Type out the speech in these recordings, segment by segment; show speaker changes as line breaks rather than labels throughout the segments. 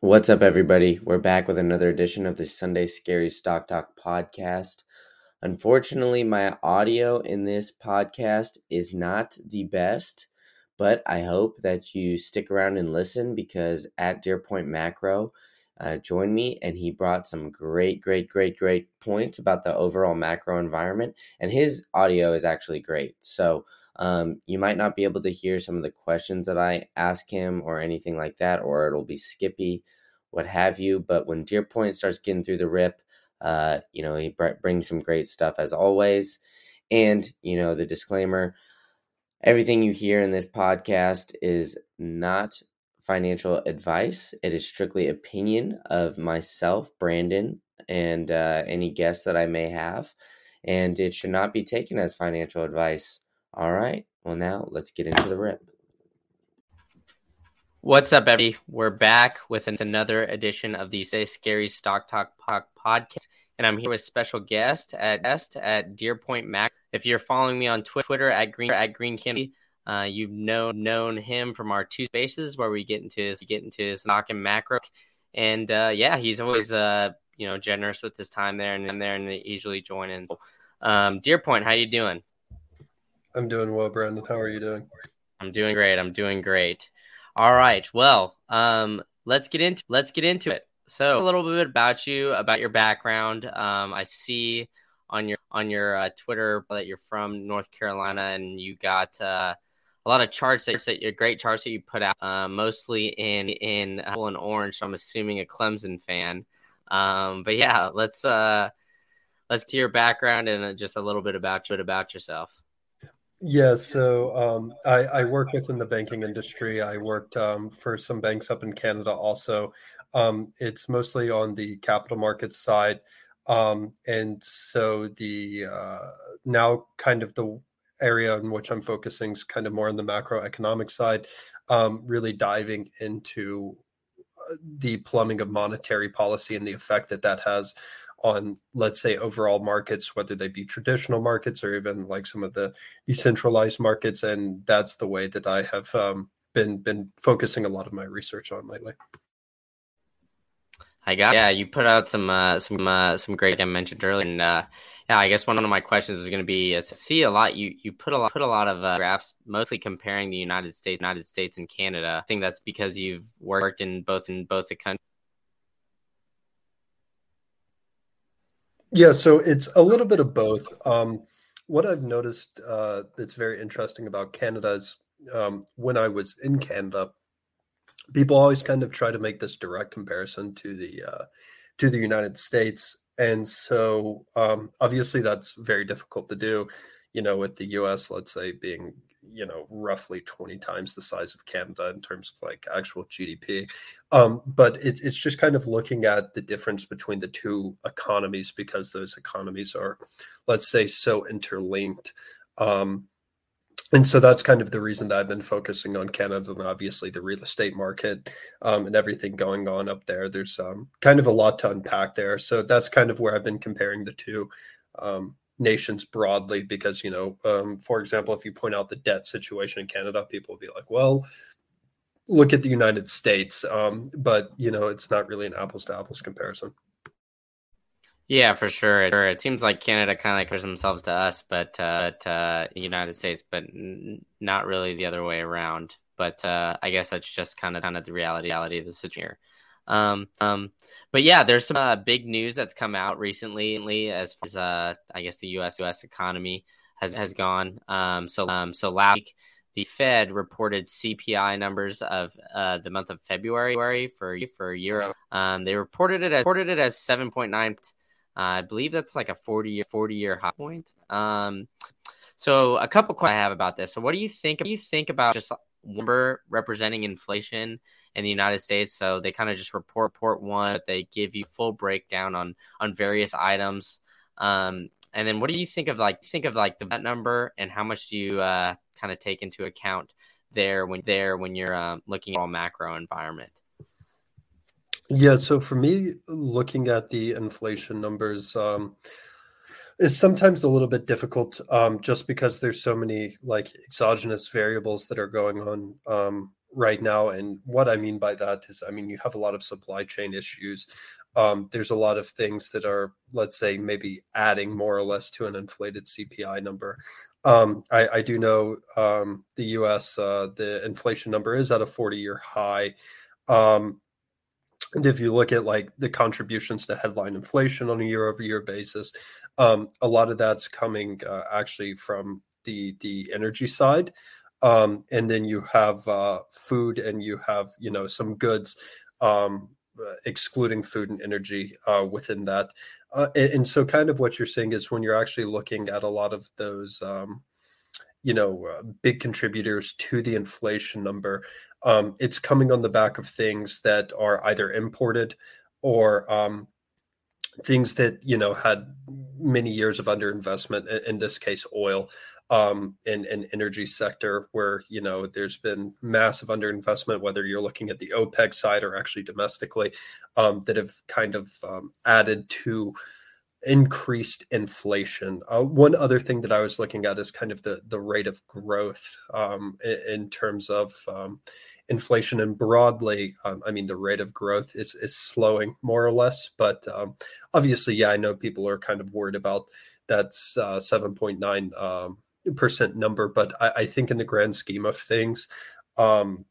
What's up, everybody? We're back with another edition of the Sunday Scaries Stock Talk podcast. Unfortunately, my audio in this podcast is not the best, but I hope that you stick around and listen because at Deer Point Macro uh, joined me and he brought some great, great, great, great points about the overall macro environment. And his audio is actually great. So, um, you might not be able to hear some of the questions that I ask him or anything like that, or it'll be skippy, what have you. But when Deer Point starts getting through the rip, uh, you know, he br- brings some great stuff as always. And, you know, the disclaimer everything you hear in this podcast is not financial advice, it is strictly opinion of myself, Brandon, and uh, any guests that I may have. And it should not be taken as financial advice. All right. Well, now let's get into the rip.
What's up, everybody? We're back with another edition of the Say Scary Stock Talk podcast, and I'm here with special guest at guest at Deer Point Mac. If you're following me on Twitter at Green at Green Candle, uh, you've known known him from our two spaces where we get into get into his stock and macro, and uh, yeah, he's always uh, you know generous with his time there and there, and usually joining. Um, Deer Point, how you doing?
I'm doing well, Brandon. How are you doing?
I'm doing great. I'm doing great. All right. Well, um, let's get into let's get into it. So a little bit about you, about your background. Um, I see on your on your uh, Twitter that you're from North Carolina, and you got uh, a lot of charts that, you're great charts that you put out, uh, mostly in in uh, and orange. So I'm assuming a Clemson fan. Um, but yeah, let's uh, let's to your background and just a little bit about you about yourself.
Yeah, so um, I, I, work within the banking industry. I worked um, for some banks up in Canada also. Um, it's mostly on the capital markets side. Um, and so the uh, now kind of the area in which I'm focusing is kind of more on the macroeconomic side, um, really diving into uh, the plumbing of monetary policy and the effect that that has on let's say overall markets whether they be traditional markets or even like some of the decentralized markets and that's the way that i have um, been been focusing a lot of my research on lately.
I got yeah you put out some uh, some uh, some great i mentioned earlier and uh, yeah i guess one of my questions was going to be uh, see a lot you you put a lot put a lot of uh, graphs mostly comparing the united states united states and canada. I think that's because you've worked in both in both the countries
Yeah, so it's a little bit of both. Um, what I've noticed uh, that's very interesting about Canada is um, when I was in Canada, people always kind of try to make this direct comparison to the uh, to the United States, and so um, obviously that's very difficult to do. You know, with the U.S., let's say being you know roughly 20 times the size of canada in terms of like actual gdp um, but it, it's just kind of looking at the difference between the two economies because those economies are let's say so interlinked um, and so that's kind of the reason that I've been focusing on Canada and obviously the real estate market um, and everything going on up there. There's um, kind of a lot to unpack there. So that's kind of where I've been comparing the two. Um, nations broadly because you know um, for example if you point out the debt situation in canada people will be like well look at the united states um, but you know it's not really an apples to apples comparison.
Yeah for sure. It seems like canada kind of like compares themselves to us but uh, to uh, united states but n- not really the other way around. But uh, i guess that's just kind of kind of the reality reality of the situation um, um, but yeah, there's some uh, big news that's come out recently as far as uh, I guess the U.S. U.S. economy has has gone. Um, so um, so last week the Fed reported CPI numbers of uh, the month of February for for euro. Um, they reported it as reported it as seven point nine. Uh, I believe that's like a 40 year 40 year high point. Um, so a couple questions I have about this. So what do you think? What do you think about just number representing inflation in the United States. So they kind of just report port one, they give you full breakdown on on various items. Um, and then what do you think of like think of like the vet number and how much do you uh, kind of take into account there when there when you're um, looking at all macro environment?
Yeah, so for me, looking at the inflation numbers, um, is sometimes a little bit difficult um, just because there's so many like exogenous variables that are going on um, right now. And what I mean by that is, I mean, you have a lot of supply chain issues. Um, there's a lot of things that are, let's say, maybe adding more or less to an inflated CPI number. Um, I, I, do know um, the U.S. Uh, the inflation number is at a 40-year high. Um, and if you look at like the contributions to headline inflation on a year-over-year basis, um, a lot of that's coming uh, actually from the the energy side um, and then you have uh, food and you have you know some goods um, uh, excluding food and energy uh, within that. Uh, and, and, so kind of what you're saying is when you're actually looking at a lot of those um, you know uh, big contributors to the inflation number um, it's coming on the back of things that are either imported or um, things that you know had many years of underinvestment in this case oil um, in an energy sector where you know there's been massive underinvestment, whether you're looking at the OPEC side or actually domestically, um, that have kind of um, added to increased inflation. Uh, one other thing that I was looking at is kind of the the rate of growth um, in, in, terms of um, inflation and broadly. Um, I mean, the rate of growth is is slowing more or less, but um, obviously, yeah, I know people are kind of worried about that's uh, 7.9 um, percent number, but I, I, think in the grand scheme of things, um,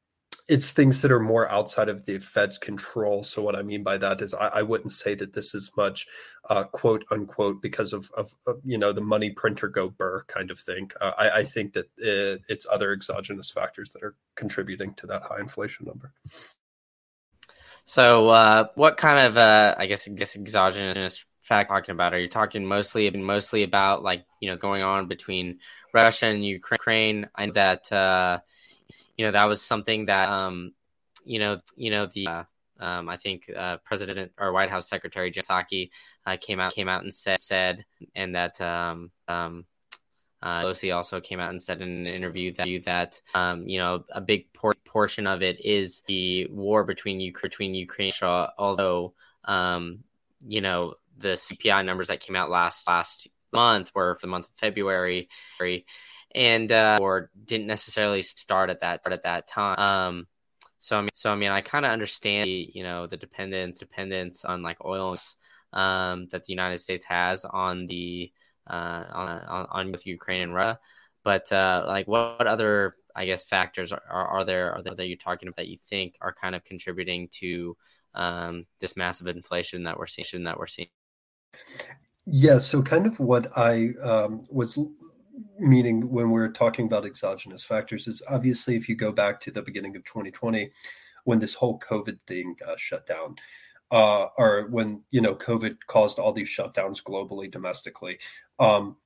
it's things that are more outside of the Fed's control. So what I mean by that is I, I wouldn't say that this is much uh, quote unquote because of, of, of, you know the money printer go burr kind of thing. Uh, I, I, think that it, it's other exogenous factors that are contributing to that high inflation number.
So uh, what kind of uh, I guess I guess exogenous fact talking about? Are you talking mostly mostly about like you know going on between Russia and Ukraine. Know that uh, you know that was something that um, you know you know the uh, um, I think uh, President or White House Secretary Psaki uh, came out came out and said said and that um, um, uh, Pelosi also came out and said in an interview that you that um, you know a big por- portion of it is the war between Ukraine between Ukraine. Although um, you know the CPI numbers that came out last last month were for the month of February, and uh, or didn't necessarily start at that at that time. Um, so I mean, so I mean, I kind of understand the, you know the dependence dependence on like oil um, that the United States has on the uh, on, on, on with Ukraine and Russia, but uh, like what, what other I guess factors are, are, are there are there that you're talking about that you think are kind of contributing to um, this massive inflation that we're seeing that we're seeing?
Yeah, so kind of what I um, was meaning when we're talking about exogenous factors is obviously if you go back to the beginning of 2020 when this whole COVID thing uh, shut down, uh, or when you know COVID caused all these shutdowns globally, domestically. Um,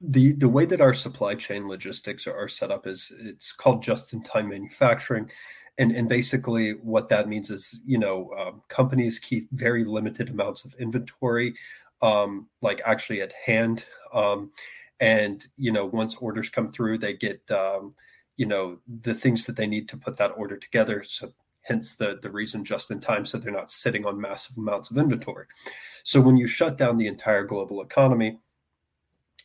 the the way that our supply chain logistics are, are set up is it's called just in time manufacturing and and basically what that means is you know um, companies keep very limited amounts of inventory um, like actually at hand. Um, and you know, once orders come through, they get um, you know the things that they need to put that order together. So hence the the reason just in time, so they're not sitting on massive amounts of inventory. So when you shut down the entire global economy,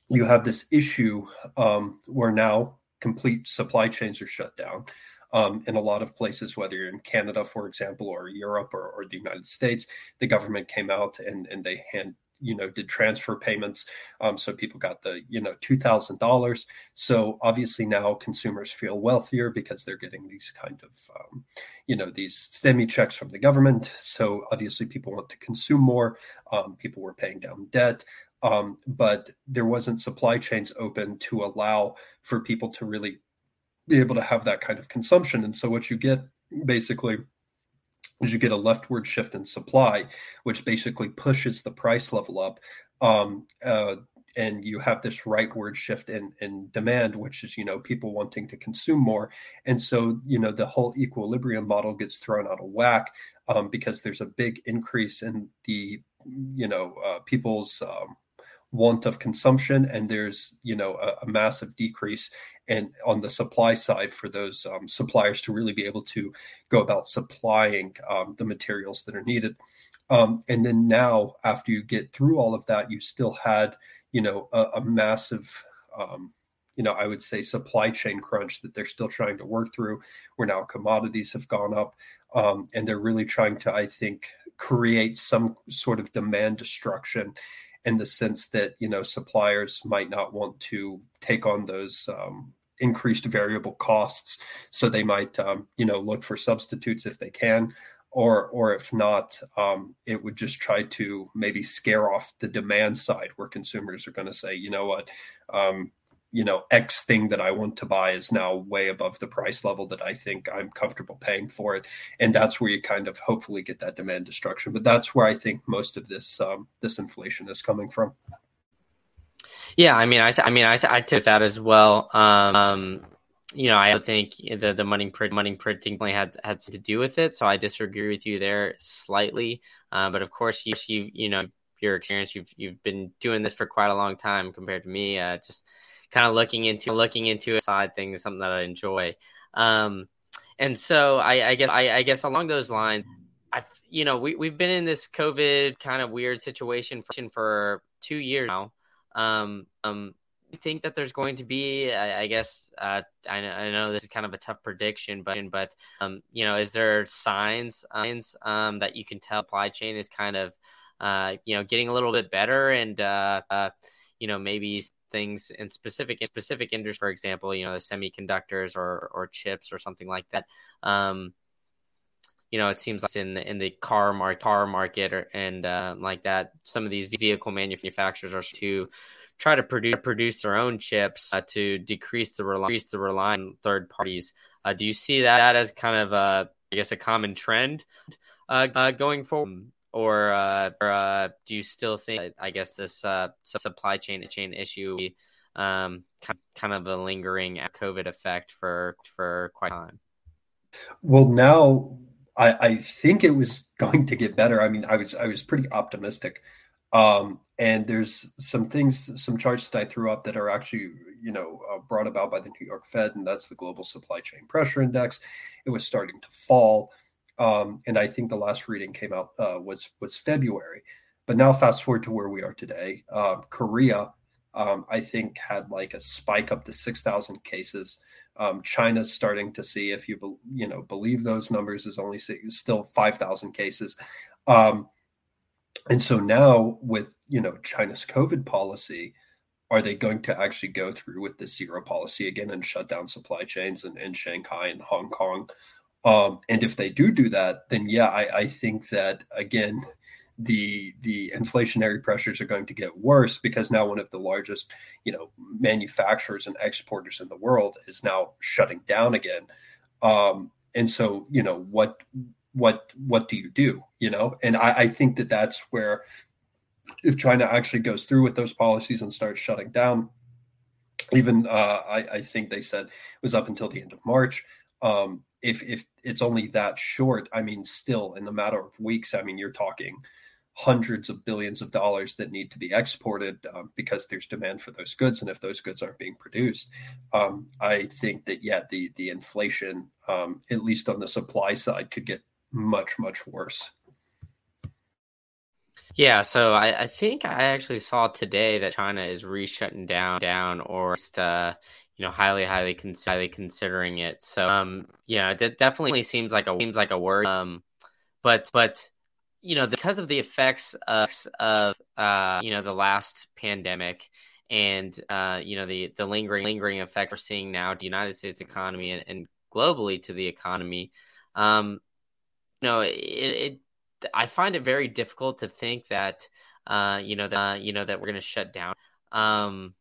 you have this issue um, where now complete supply chains are shut down. Um, in a lot of places, whether you're in Canada, for example, or Europe or, or, the United States, the government came out and, and they hand you know did transfer payments um, so people got the you know $2000 so obviously now consumers feel wealthier because they're getting these kind of um, you know these stimmy checks from the government. So obviously people want to consume more. Um, people were paying down debt. Um, but there wasn't supply chains open to allow for people to really be able to have that kind of consumption. And so what you get basically is you get a leftward shift in supply, which basically pushes the price level up. Um, uh, and you have this rightward shift in, in demand, which is, you know, people wanting to consume more. And so, you know, the whole equilibrium model gets thrown out of whack um, because there's a big increase in the, you know, uh, people's um, want of consumption and there's you know a, a massive decrease and on the supply side for those um, suppliers to really be able to go about supplying um, the materials that are needed um, and then now after you get through all of that you still had you know a, a massive um, you know, I would say supply chain crunch that they're still trying to work through, where now commodities have gone up. Um, and they're really trying to, I think, create some sort of demand destruction in the sense that, you know, suppliers might not want to take on those um, increased variable costs. So they might, um, you know, look for substitutes if they can or or if not, um, it would just try to maybe scare off the demand side, where consumers are going to say, you know what, um, you know, X thing that I want to buy is now way above the price level that I think I'm comfortable paying for it, and that's where you kind of hopefully get that demand destruction. But that's where I think most of this um, this inflation is coming from.
Yeah, I mean, I, I mean, I, I took that as well. Um, you know, I think the the money print money printing had had to do with it. So I disagree with you there slightly. Uh, but of course, you you you know your experience. You've you've been doing this for quite a long time compared to me. Uh, just kind of looking into looking into a side thing something that I enjoy. Um, and so I, I guess I, I guess along those lines, I you know we we've been in this COVID kind of weird situation for, for two years now. Um, um, think that there's going to be? I, I guess uh, I, I, know this is kind of a tough prediction, but but um, you know, is there signs signs um, that you can tell supply chain is kind of uh, you know getting a little bit better, and uh, uh, you know maybe things in specific in specific industries, for example, you know, the semiconductors or or chips or something like that. Um, you know, it seems like in the in the car market, car market, or, and uh, like that, some of these vehicle manufacturers are to try to produce produce their own chips uh, to decrease the decrease the reliance on third parties. Uh, do you see that as kind of a I guess a common trend uh, uh going forward, or, uh, or uh, do you still think I guess this supply chain chain issue um, kind of a lingering COVID effect for for quite a time?
Well, now I, I think it was going to get better. I mean, I was I was pretty optimistic um, and there's some things, some charts that I threw up that are actually, you know, uh, brought about by the New York Fed, and that's the Global Supply Chain Pressure Index. It was starting to fall, um, and I think the last reading came out uh, was was February. But now, fast forward to where we are today, uh, Korea, um, I think, had like a spike up to six thousand cases. Um, China's starting to see, if you be, you know believe those numbers, is only still five thousand cases. Um, and so now with you know China's COVID policy, are they going to actually go through with the zero policy again and shut down supply chains in, in Shanghai and Hong Kong? Um, and if they do do that, then yeah, I, I think that again, the the inflationary pressures are going to get worse because now one of the largest you know manufacturers and exporters in the world is now shutting down again. Um, and so you know what what what do you do you know and I, I think that that's where if china actually goes through with those policies and starts shutting down even uh, I, I, think they said it was up until the end of march um, if if it's only that short i mean still in a matter of weeks i mean you're talking hundreds of billions of dollars that need to be exported um, because there's demand for those goods and if those goods aren't being produced um, i think that yeah the the inflation um, at least on the supply side could get much much worse.
Yeah so I, I, think i actually saw today that china is re-shutting down down or just, uh, you know highly highly, cons- highly considering it so um yeah it definitely seems like a seems like a worry um but but you know because of the effects of, of uh you know the last pandemic and uh you know the the lingering lingering effects we're seeing now to the united states economy and, and globally to the economy um know, it, it I find it very difficult to think that uh, you know that uh, you know that we're going to shut down. Um,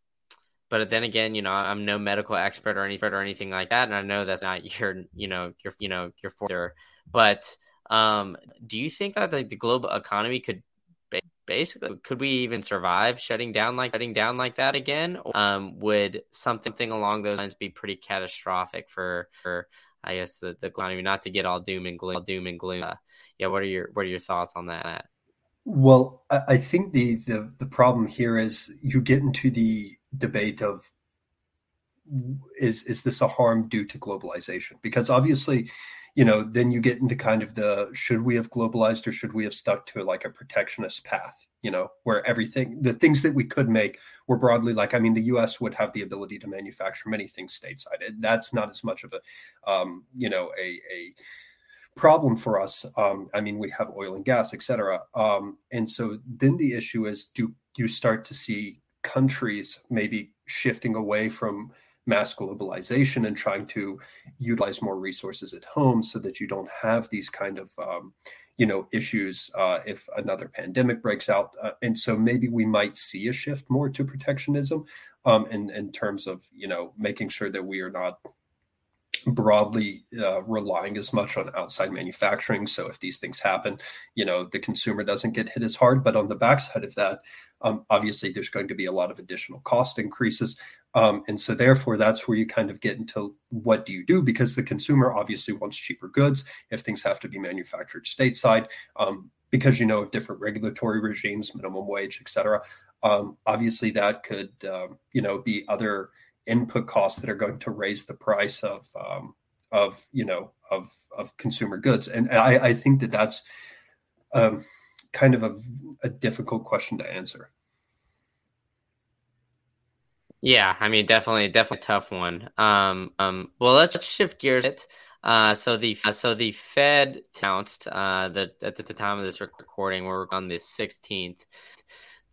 but then again, you know, I'm no medical expert or anything or anything like that, and I know that's not your you know your you know your forte. But um, do you think that like the global economy could basically could we even survive shutting down like shutting down like that again? Um, would something along those lines be pretty catastrophic for for I guess the the economy. Not to get all doom and gloom, doom and gloom. Uh, yeah, what are your what are your thoughts on that?
Well, I think the, the the problem here is you get into the debate of is is this a harm due to globalization? Because obviously, you know, then you get into kind of the should we have globalized or should we have stuck to like a protectionist path? You know, where everything, the things that we could make were broadly like, I mean, the U.S. would have the ability to manufacture many things stateside. That's not as much of a, um, you know, a a problem for us. Um, I mean, we have oil and gas, et cetera. Um, and so then the issue is do you start to see countries maybe shifting away from mass globalization and trying to utilize more resources at home so that you don't have these kind of um, you know issues uh, if another pandemic breaks out. Uh, and so maybe we might see a shift more to protectionism um, in, in terms of you know making sure that we are not broadly uh, relying as much on outside manufacturing. So if these things happen, you know, the consumer doesn't get hit as hard. But on the backside of that, um, obviously there's going to be a lot of additional cost increases. Um, and so therefore, that's where you kind of get into what do you do? Because the consumer obviously wants cheaper goods if things have to be manufactured stateside. Um, because you know of different regulatory regimes, minimum wage, et cetera. Um, obviously, that could um, you know be other input costs that are going to raise the price of um, of you know of of consumer goods. And i, I think that that's um, kind of a, a difficult question to answer.
Yeah i mean definitely definitely tough one. Um um well let's shift gears uh, so the uh, so the Fed announced uh, that at the time of this recording, we're on the 16th,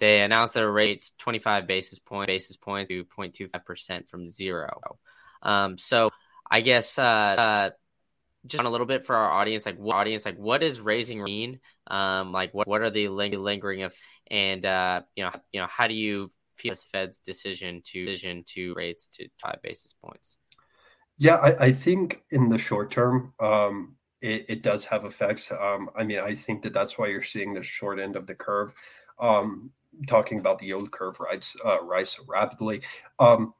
they announced their rates 25 basis point basis point to 0.25 percent from zero. Um, so I guess uh, uh, just a little bit for our audience, like what audience, like what does raising mean? Um, like what what are the lingering of, and uh, you know, you know, how do you feel this Fed's decision to decision to raise to five basis points?
Yeah, I, I think in the short term, um, it, it, does have effects. Um, I mean, I think that that's why you're seeing the short end of the curve. Um, talking about the yield curve rise uh, rise so rapidly. Um,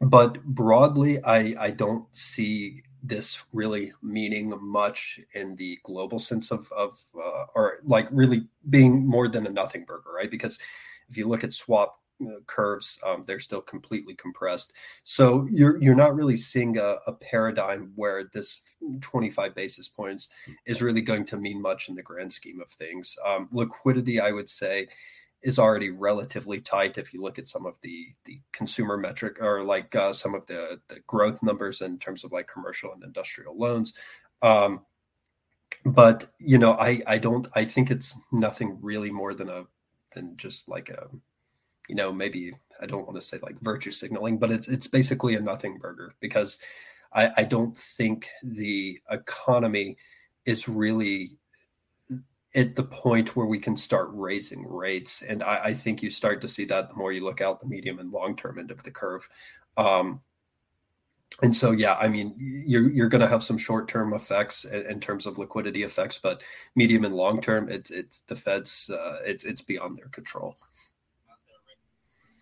but broadly, I I don't see this really meaning much in the global sense of of uh, or like really being more than a nothing burger, right? Because if you look at swap uh, curves, um, they're still completely compressed. So you're you're not really seeing a, a, paradigm where this 25 basis points is really going to mean much in the grand scheme of things. Um, liquidity, I would say, is already relatively tight if you look at some of the the consumer metric or like uh, some of the the growth numbers in terms of like commercial and industrial loans. Um, but you know i i don't i think it's nothing really more than a than just like a you know maybe i don't want to say like virtue signaling but it's it's basically a nothing burger because i i don't think the economy is really at the point where we can start raising rates. And I, I, think you start to see that the more you look out the medium and long term end of the curve. Um, and so, yeah, I mean, you're you're going to have some short term effects in, in, terms of liquidity effects, but medium and long term, it's it's the Fed's uh, it's it's beyond their control.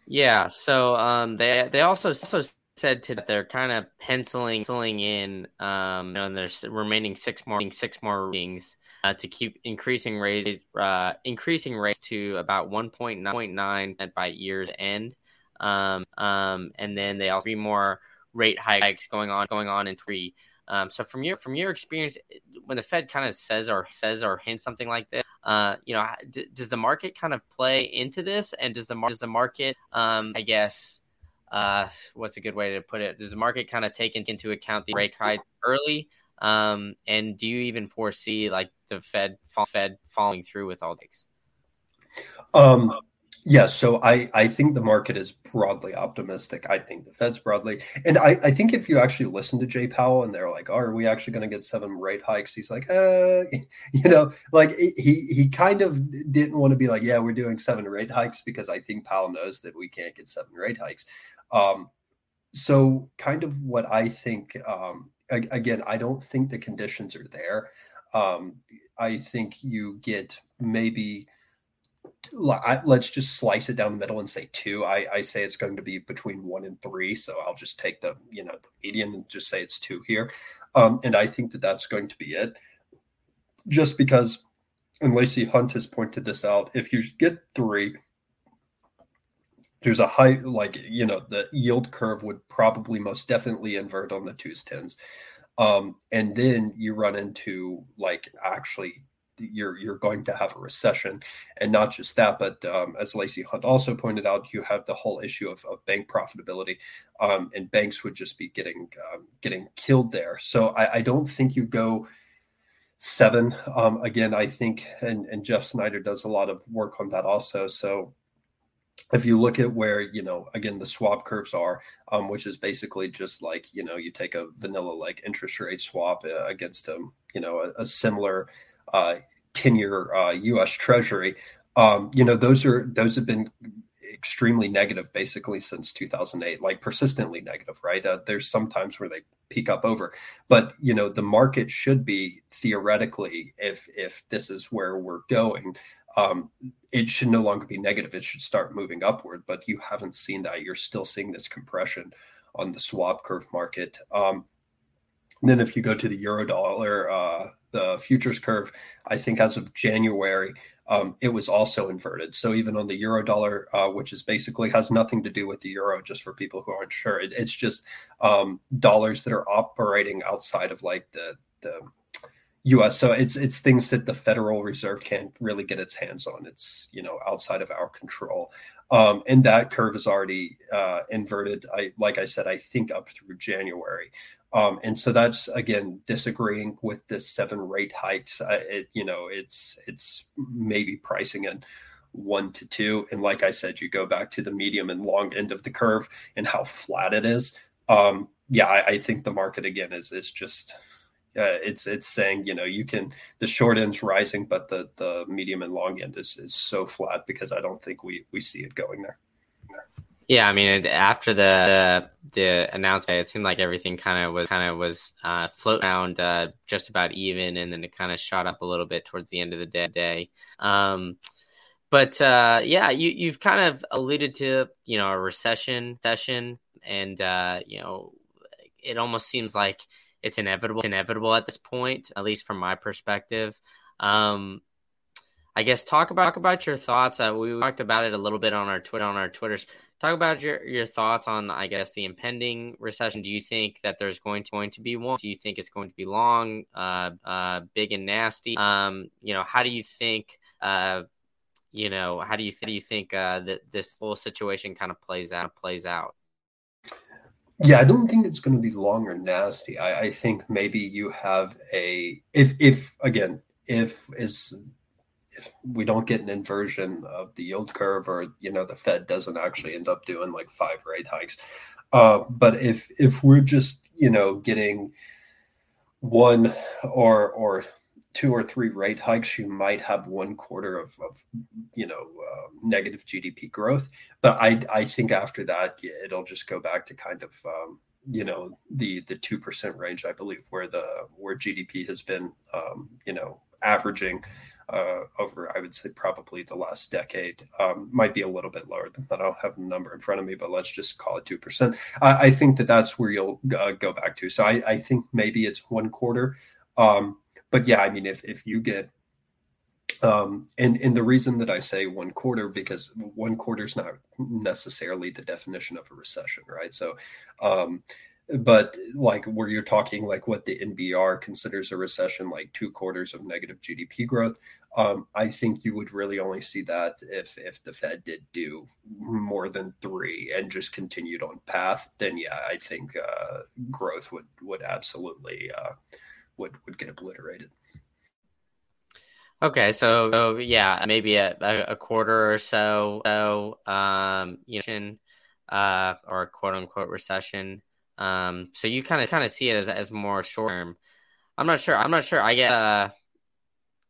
Yeah. So um, they they also also said to that they're kind of penciling, penciling in um, you know, and there's remaining six more six more readings uh, to keep increasing rates, uh, increasing rates to about 1.9 by year's end. Um, um, and then they also be more rate hikes going on going on in three. Um, so from your from your experience, when the Fed kind of says or says or hints something like this, uh, you know, d- does the market kind of play into this, and does the mar- does the market, um, I guess, uh, what's a good way to put it? Does the market kind of take into account the rate hike early, um, and do you even foresee like the Fed Fed following through with all these?
Um, yeah, so I, I think the market is broadly optimistic. I think the Fed's broadly, and I, I think if you actually listen to Jay Powell and they're like, oh, "Are we actually going to get seven rate hikes?" He's like, uh, you know, like he he kind of didn't want to be like, "Yeah, we're doing seven rate hikes," because I think Powell knows that we can't get seven rate hikes. Um, so kind of what I think um, again, I don't think the conditions are there. Um, I think you get maybe let's just slice it down the middle and say two. I, I, say it's going to be between one and three, so I'll just take the you know the median and just say it's two here, um, and I think that that's going to be it. Just because, and Lacy Hunt has pointed this out, if you get three, there's a high like you know the yield curve would probably most definitely invert on the twos tens Um, and then you run into like actually you're you're going to have a recession, and not just that, but um, as Lacy Hunt also pointed out, you have the whole issue of, of bank profitability, um, and banks would just be getting um, getting killed there. So I, I, don't think you go seven. Um, again, I think, and, and Jeff Snyder does a lot of work on that also. So if you look at where you know again the swap curves are um, which is basically just like you know you take a vanilla like interest rate swap uh, against a you know a, a similar uh, 10 year uh, US Treasury. Um, you know, those are those have been extremely negative basically since 2008 like persistently negative right uh, there's some times where they peak up over but you know the market should be theoretically if if this is where we're going um, it should no longer be negative. It should start moving upward but you haven't seen that. You're still seeing this compression on the swap curve market. Um, then if you go to the euro dollar uh, the futures curve, I think as of January, um, it was also inverted. So even on the euro dollar, uh, which is basically has nothing to do with the euro, just for people who aren't sure, it, it's just um, dollars that are operating outside of like the the U.S. So it's it's things that the Federal Reserve can't really get its hands on. It's you know outside of our control, um, and that curve is already uh, inverted. I like I said, I think up through January. Um, and so that's again disagreeing with the seven rate hikes. Uh, it, you know, it's it's maybe pricing in one to two. And like I said, you go back to the medium and long end of the curve and how flat it is. Um, yeah, I, I think the market again is is just uh, it's it's saying you know you can the short end's rising, but the the medium and long end is is so flat because I don't think we we see it going there.
Yeah, I mean, after the the announcement, it seemed like everything kind of was kind of was uh, floating around uh, just about even, and then it kind of shot up a little bit towards the end of the day. Um, but uh, yeah, you you've kind of alluded to you know a recession session, and uh, you know it almost seems like it's inevitable. It's inevitable at this point, at least from my perspective. Um, I guess talk about talk about your thoughts. Uh, we talked about it a little bit on our Twitter on our Twitters talk about your your thoughts on I guess the impending recession. Do you think that there's going to going to be one? Do you think it's going to be long, uh, uh, big and nasty? Um, you know, how do you think? Uh, you know, how do you how do you think uh, that this whole situation kind of plays out plays out?
Yeah, I don't think it's going to be long or nasty. I, I think maybe you have a if if again if is if we don't get an inversion of the yield curve or you know the fed doesn't actually end up doing like five rate hikes uh, but if if we're just you know getting one or or two or three rate hikes you might have one quarter of, of you know uh, negative gdp growth but i i think after that it'll just go back to kind of um, you know the the 2% range i believe where the where gdp has been um, you know averaging uh, over, I would say, probably the last decade. Um, might be a little bit lower than that. I don't have the number in front of me, but let's just call it 2%. I, I think that that's where you'll uh, go back to. So I, I, think maybe it's one quarter. Um, but yeah, I mean, if, if you get um, and and the reason that I say one quarter because one quarter is not necessarily the definition of a recession, right? So, um, but like where you're talking like what the NBER considers a recession, like two quarters of negative GDP growth, um, I think you would really only see that if if the Fed did do more than three and just continued on path. Then yeah, I think uh, growth would would absolutely uh, would would get obliterated.
Okay, so, so yeah, maybe a, a, quarter or so, so um, you know, uh, or quote unquote recession. Um, so you kind of kind of see it as as more short term. I'm not sure. I'm not sure. I get uh,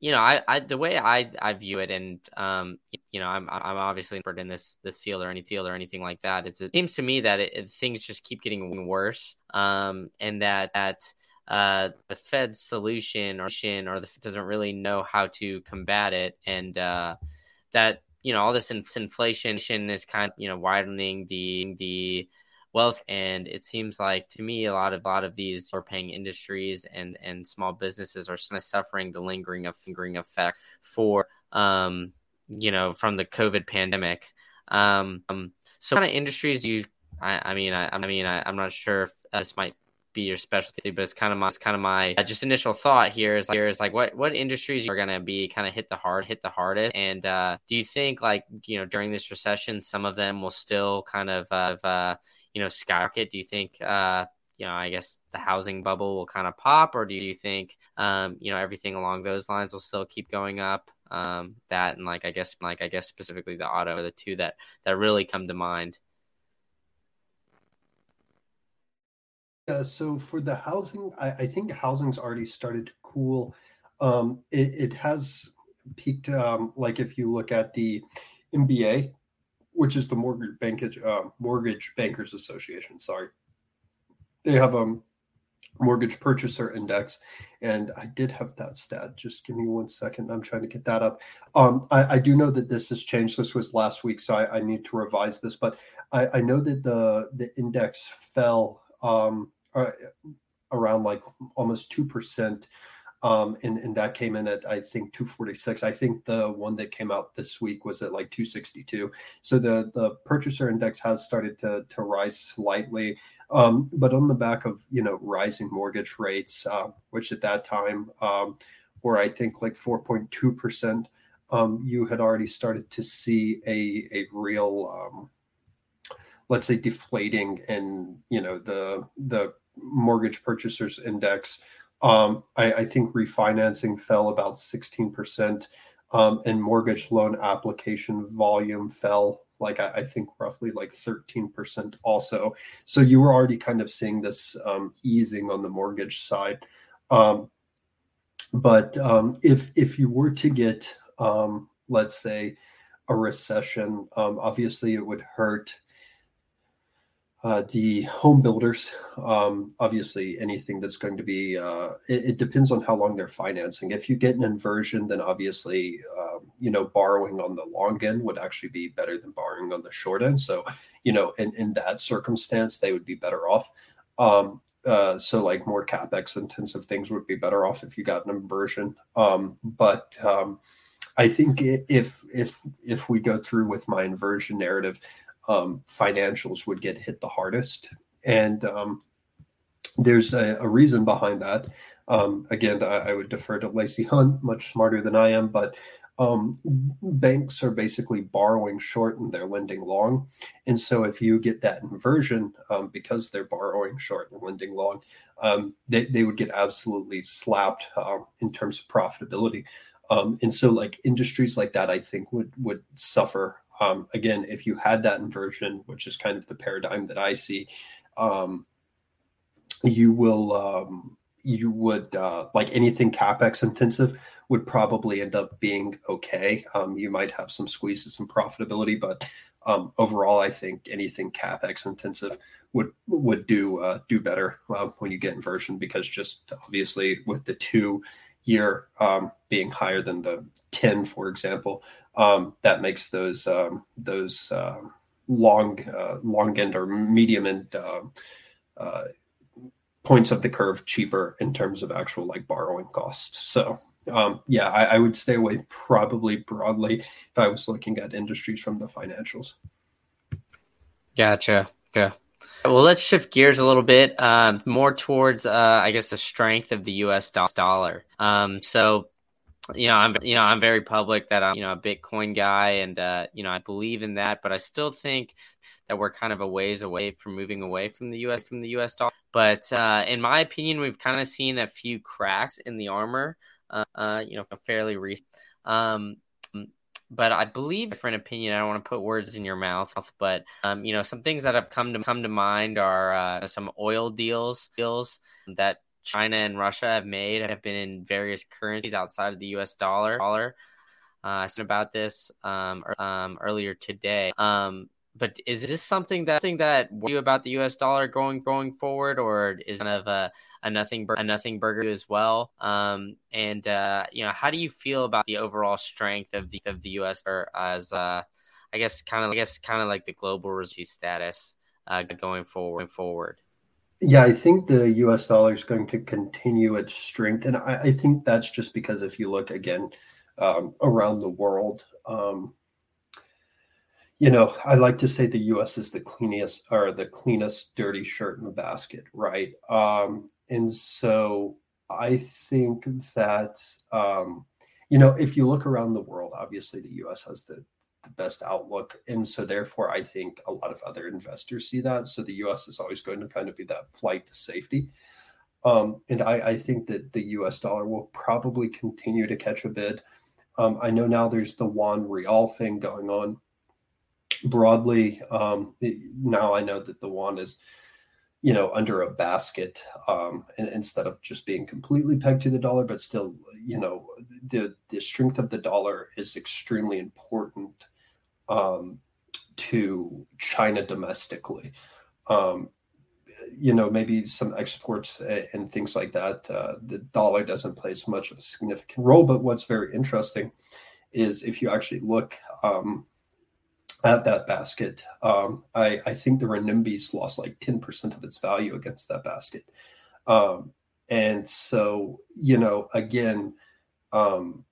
you know, I, I the way I I view it, and um, you know, I'm I'm obviously not in this this field or any field or anything like that. It's, it seems to me that it, it, things just keep getting worse, um, and that that uh, the Fed's solution or or the Fed doesn't really know how to combat it, and uh, that you know all this inflation is kind of you know widening the the wealth. And it seems like to me a lot of a lot of these are paying industries and and small businesses are suffering the lingering of fingering effect for um you know from the covid pandemic. Um, um so kind of industries you i, I mean I, I mean I, I, am not sure if this might be your specialty, but it's kind of my it's kind of my uh, just initial thought here is like, here is like what what industries are going to be kind of hit the hard hit the hardest, and uh, do you think like you know during this recession some of them will still kind of uh, you know skyrocket? Do you think uh, you know I guess the housing bubble will kind of pop, or do you think um, you know everything along those lines will still keep going up? Um, that and like I guess like I guess specifically the auto are the two that that really come to mind.
Yeah, so for the housing, I, I think housing's already started to cool. Um, it, it has peaked. Um, like if you look at the MBA, which is the mortgage bankage uh, mortgage bankers association. Sorry, they have a mortgage purchaser index, and I did have that stat. Just give me one second. I'm trying to get that up. Um, I, I, do know that this has changed. This was last week, so I, I need to revise this. But I, I know that the the index fell um, uh, around like almost two percent, um, and and that came in at I think two forty six. I think the one that came out this week was at like two sixty two. So the the purchaser index has started to to rise slightly, um, but on the back of you know rising mortgage rates, uh, which at that time um, were I think like four point two percent. Um, you had already started to see a a real um, let's say deflating and you know the the mortgage purchasers index. Um, I, I, think refinancing fell about 16% um, and mortgage loan application volume fell like I, I, think roughly like 13% also. So you were already kind of seeing this um, easing on the mortgage side. Um, but um, if if you were to get um, let's say a recession obviously it would hurt uh, the home builders, um, obviously, anything that's going to be, uh, it, it, depends on how long they're financing. If you get an inversion, then obviously, um, you know, borrowing on the long end would actually be better than borrowing on the short end. So, you know, in, in that circumstance, they would be better off. Um, uh, so, like more capex intensive things would be better off if you got an inversion. Um, but um, I think if if if we go through with my inversion narrative, um, financials would get hit the hardest. And um, there's a, a, reason behind that. Um, again, I, I, would defer to Lacy Hunt, much smarter than I am, but um, banks are basically borrowing short and they're lending long. And so if you get that inversion um, because they're borrowing short and lending long, um, they, they would get absolutely slapped uh, in terms of profitability. Um, and so like industries like that, I think would would suffer um, again, if you had that inversion, which is kind of the paradigm that I see, um, you will um, you would uh, like anything capex intensive would probably end up being okay. Um, you might have some squeezes in profitability, but um, overall, I think anything capex intensive would would do uh, do better uh, when you get inversion because just obviously with the two year um, being higher than the 10 for example um, that makes those um, those uh, long uh, long end or medium end um, uh, points of the curve cheaper in terms of actual like borrowing costs. So um, yeah I, I, would stay away probably broadly if i was looking at industries from the financials.
Gotcha. Yeah well, let's shift gears a little bit, um, more towards, uh, I guess, the strength of the U.S. dollar. Um, so, you know, I'm, you know, I'm very public that I'm, you know, a Bitcoin guy, and uh, you know, I believe in that, but I still think that we're kind of a ways away from moving away from the U.S. from the U.S. dollar. But uh, in my opinion, we've kind of seen a few cracks in the armor. Uh, uh you know, fairly recent. Um, but I believe different opinion. I don't want to put words in your mouth, but um, you know, some things that have come to come to mind are uh, some oil deals deals that China and Russia have made have been in various currencies outside of the U.S. dollar. Dollar. Uh, I said about this um, um, earlier today. Um, but is this something that something that you about the U.S. dollar going going forward, or is kind of a, a nothing a nothing burger as well? Um, and uh, you know, how do you feel about the overall strength of the of the U.S. as uh, I guess kind of I guess kind of like the global reserve status uh, going forward going forward?
Yeah, I think the U.S. dollar is going to continue its strength, and I, I think that's just because if you look again um, around the world. Um, you know, I like to say the U.S. is the cleanest or the cleanest dirty shirt in the basket, right? Um, and so I think that um, you know, if you look around the world, obviously the U.S. has the the best outlook, and so therefore I think a lot of other investors see that. So the U.S. is always going to kind of be that flight to safety. Um, and I, I, think that the U.S. dollar will probably continue to catch a bid. Um, I know now there's the Yuan Real thing going on broadly. Um, now I know that the Yuan is, you know, under a basket um, and, instead of just being completely pegged to the dollar, but still, you know, the the strength of the dollar is extremely important um, to China domestically. Um, you know, maybe some exports and things like that. Uh, the dollar doesn't play as much of a significant role. But what's very interesting is if you actually look um, at that basket, um, I, I, think the renminbi's lost like 10% of its value against that basket. Um, and so, you know, again, um,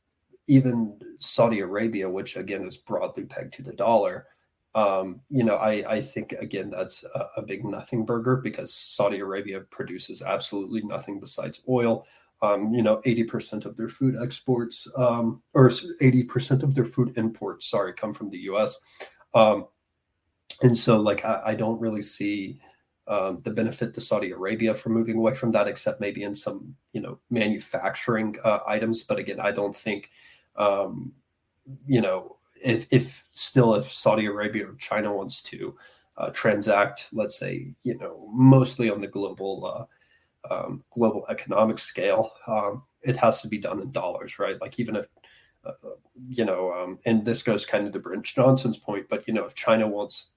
even Saudi Arabia, which again is broadly pegged to the dollar, um, you know, I, I think again that's a, a, big nothing burger because Saudi Arabia produces absolutely nothing besides oil. Um, you know, 80% of their food exports, um, or 80% of their food imports, sorry, come from the US. Um, and so, like, I, I don't really see um, the benefit to Saudi Arabia for moving away from that, except maybe in some, you know, manufacturing uh, items. But again, I don't think, um, you know, if, if still if Saudi Arabia or China wants to uh, transact, let's say, you know, mostly on the global uh, um, global economic scale, um, it has to be done in dollars, right? Like even if you know, um, and this goes kind of to Brent Johnson's point, but you know, if China wants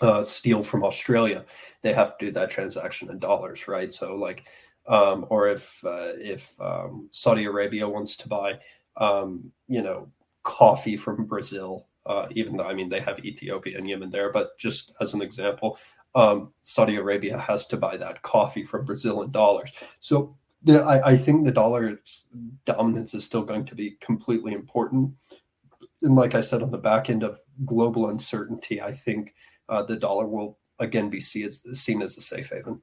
uh, steel from Australia, they have to do that transaction in dollars, right? So like, um, or if uh, if um, Saudi Arabia wants to buy, um, you know, coffee from Brazil, uh, even though I mean they have Ethiopia and Yemen there, but just as an example, um, Saudi Arabia has to buy that coffee from Brazil in dollars. So the, I, I, think the dollar's dominance is still going to be completely important. And like I said, on the back end of global uncertainty, I think uh, the dollar will again be see seen as a safe haven.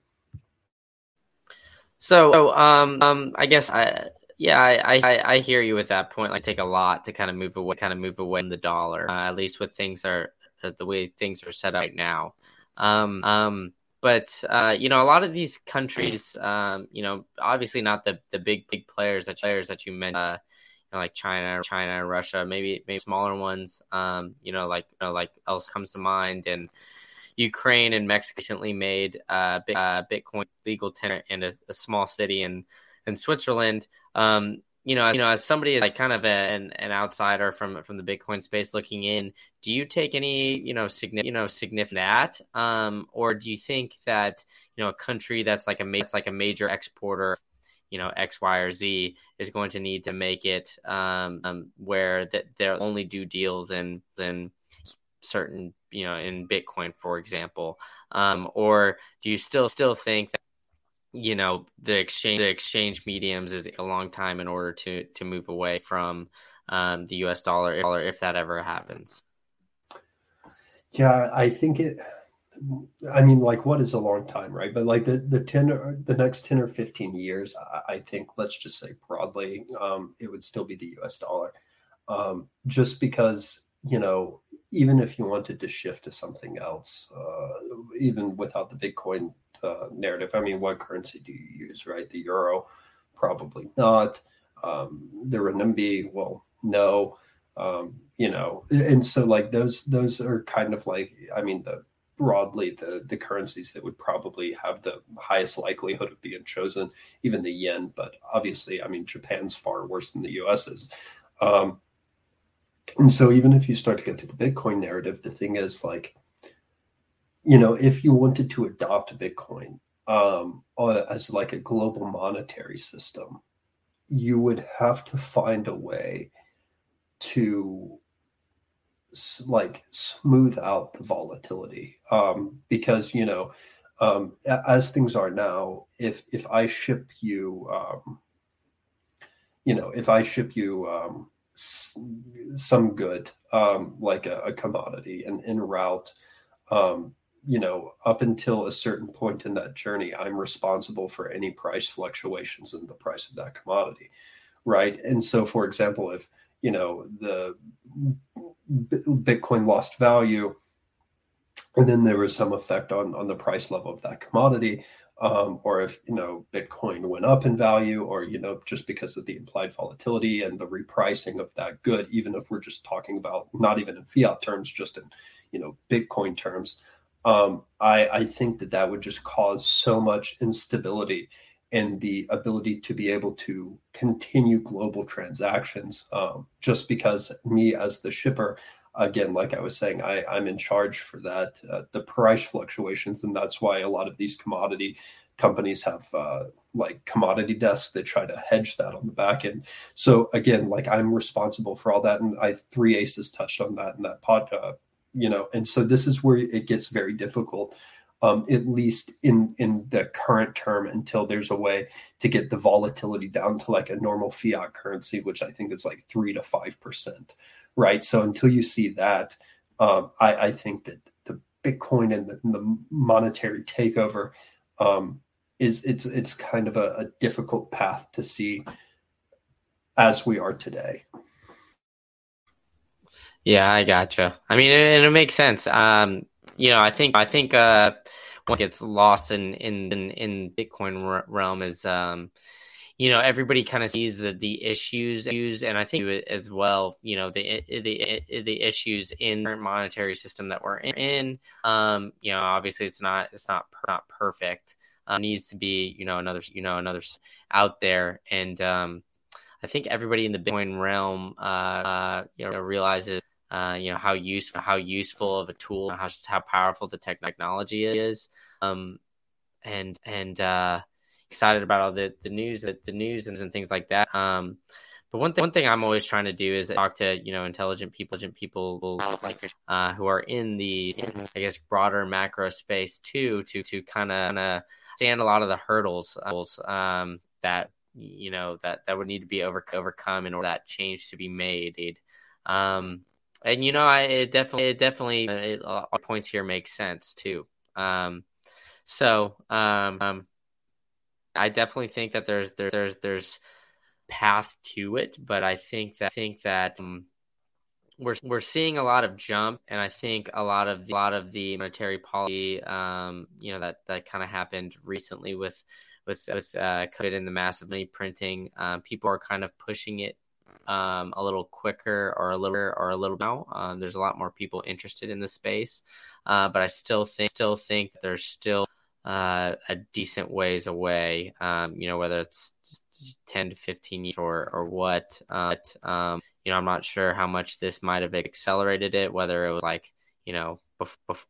So, um, um, I guess I yeah, I, I, I hear you at that point. Like, take a lot to kind of move away, kind of move away from the dollar. Uh, at least with things are the way things are set up right now. Um, um, but uh, you know, a lot of these countries, um, you know, obviously not the the big big players that players that you mentioned. Uh, you know, like China, China, Russia, maybe maybe smaller ones. Um, you know, like you know, like else comes to mind, and Ukraine and Mexico recently made uh, uh Bitcoin legal tender in a, a small city in in Switzerland. Um, you know, you know, as somebody is like kind of a, an, an outsider from from the Bitcoin space looking in, do you take any you know significant you know significant that, um, or do you think that you know a country that's like a that's like a major exporter, you know X, Y, or Z is going to need to make it um, um where that they'll only do deals in in certain you know in Bitcoin, for example, um, or do you still still think that you know the exchange the exchange mediums is a long time in order to to move away from um, the U.S. dollar, if that ever happens.
Yeah, I think it. I mean, like, what is a long time, right? But like the the ten or the next ten or fifteen years, I, I think let's just say broadly, um, it would still be the U.S. dollar, um, just because you know even if you wanted to shift to something else, uh, even without the Bitcoin uh, narrative. I mean, what currency do you use, right? The euro, probably not. Um, the renminbi, well, no. Um, you know, and so like those those are kind of like I mean the broadly the the currencies that would probably have the highest likelihood of being chosen, even the yen. But obviously, I mean, Japan's far worse than the U.S. is. Um, and so even if you start to get to the Bitcoin narrative, the thing is like you know, if you wanted to adopt Bitcoin um, as like a global monetary system, you would have to find a way to like smooth out the volatility. Um, because you know um, as things are now if if i ship you um, you know if i ship you um, some good, um, like a, a, commodity, and en route, um, you know, up until a certain point in that journey, I'm responsible for any price fluctuations in the price of that commodity, right? And so, for example, if you know the Bitcoin lost value, and then there was some effect on on the price level of that commodity, um, or if you know Bitcoin went up in value, or you know just because of the implied volatility and the repricing of that good, even if we're just talking about not even in fiat terms, just in you know Bitcoin terms, um, I, I think that that would just cause so much instability in the ability to be able to continue global transactions. Um, just because me as the shipper, again, like I was saying, I, I'm in charge for that, uh, the price fluctuations. And that's why a lot of these commodity companies have uh, like commodity desks that try to hedge that on the back end. So again, like I'm responsible for all that. And I three aces touched on that in that pod, uh, you know, and so this is where it gets very difficult. Um, at least in in the current term until there's a way to get the volatility down to like a normal fiat currency which i think is like three to five percent right? So until you see that, um, I, I, think that the Bitcoin and the, the monetary takeover um, is it's it's kind of a, a, difficult path to see as we are today.
Yeah, I gotcha. I mean, it, it makes sense. Um, you know, I think I think uh, what gets lost in in in, in Bitcoin realm is um, you know everybody kind of sees the the issues and I think as well you know the the the issues in the monetary system that we're in um you know obviously it's not it's not not perfect uh, needs to be you know another you know another out there and um I think everybody in the Bitcoin realm uh, uh you know realizes uh, you know how useful how useful of a tool how how powerful the technology is um and and uh excited about all the, the news that the news and, and things like that. Um, but one thing, one thing I'm always trying to do is talk to you know intelligent people, intelligent people uh, who are in the I guess broader macro space too, to to kind of stand a lot of the hurdles um, that you know that that would need to be over, overcome in order that change to be made. Um, and you know, I it definitely it definitely it, all points here make sense too. Um, so um, um I definitely think that there's there, there's there's path to it, but I think that I think that um, we're we're seeing a lot of jump, and I think a lot of the, a lot of the monetary policy, um, you know, that that kind of happened recently with with with uh, COVID and the massive money printing. Um, people are kind of pushing it um, a little quicker or a little or a little now. Um, there's a lot more people interested in the space, uh, but I still think still think there's still uh, a decent ways away. Um, you know, whether it's 10 to 15 years or, or what. Uh, but, um, you know, I'm not sure how much this might have accelerated it, whether it was like, you know,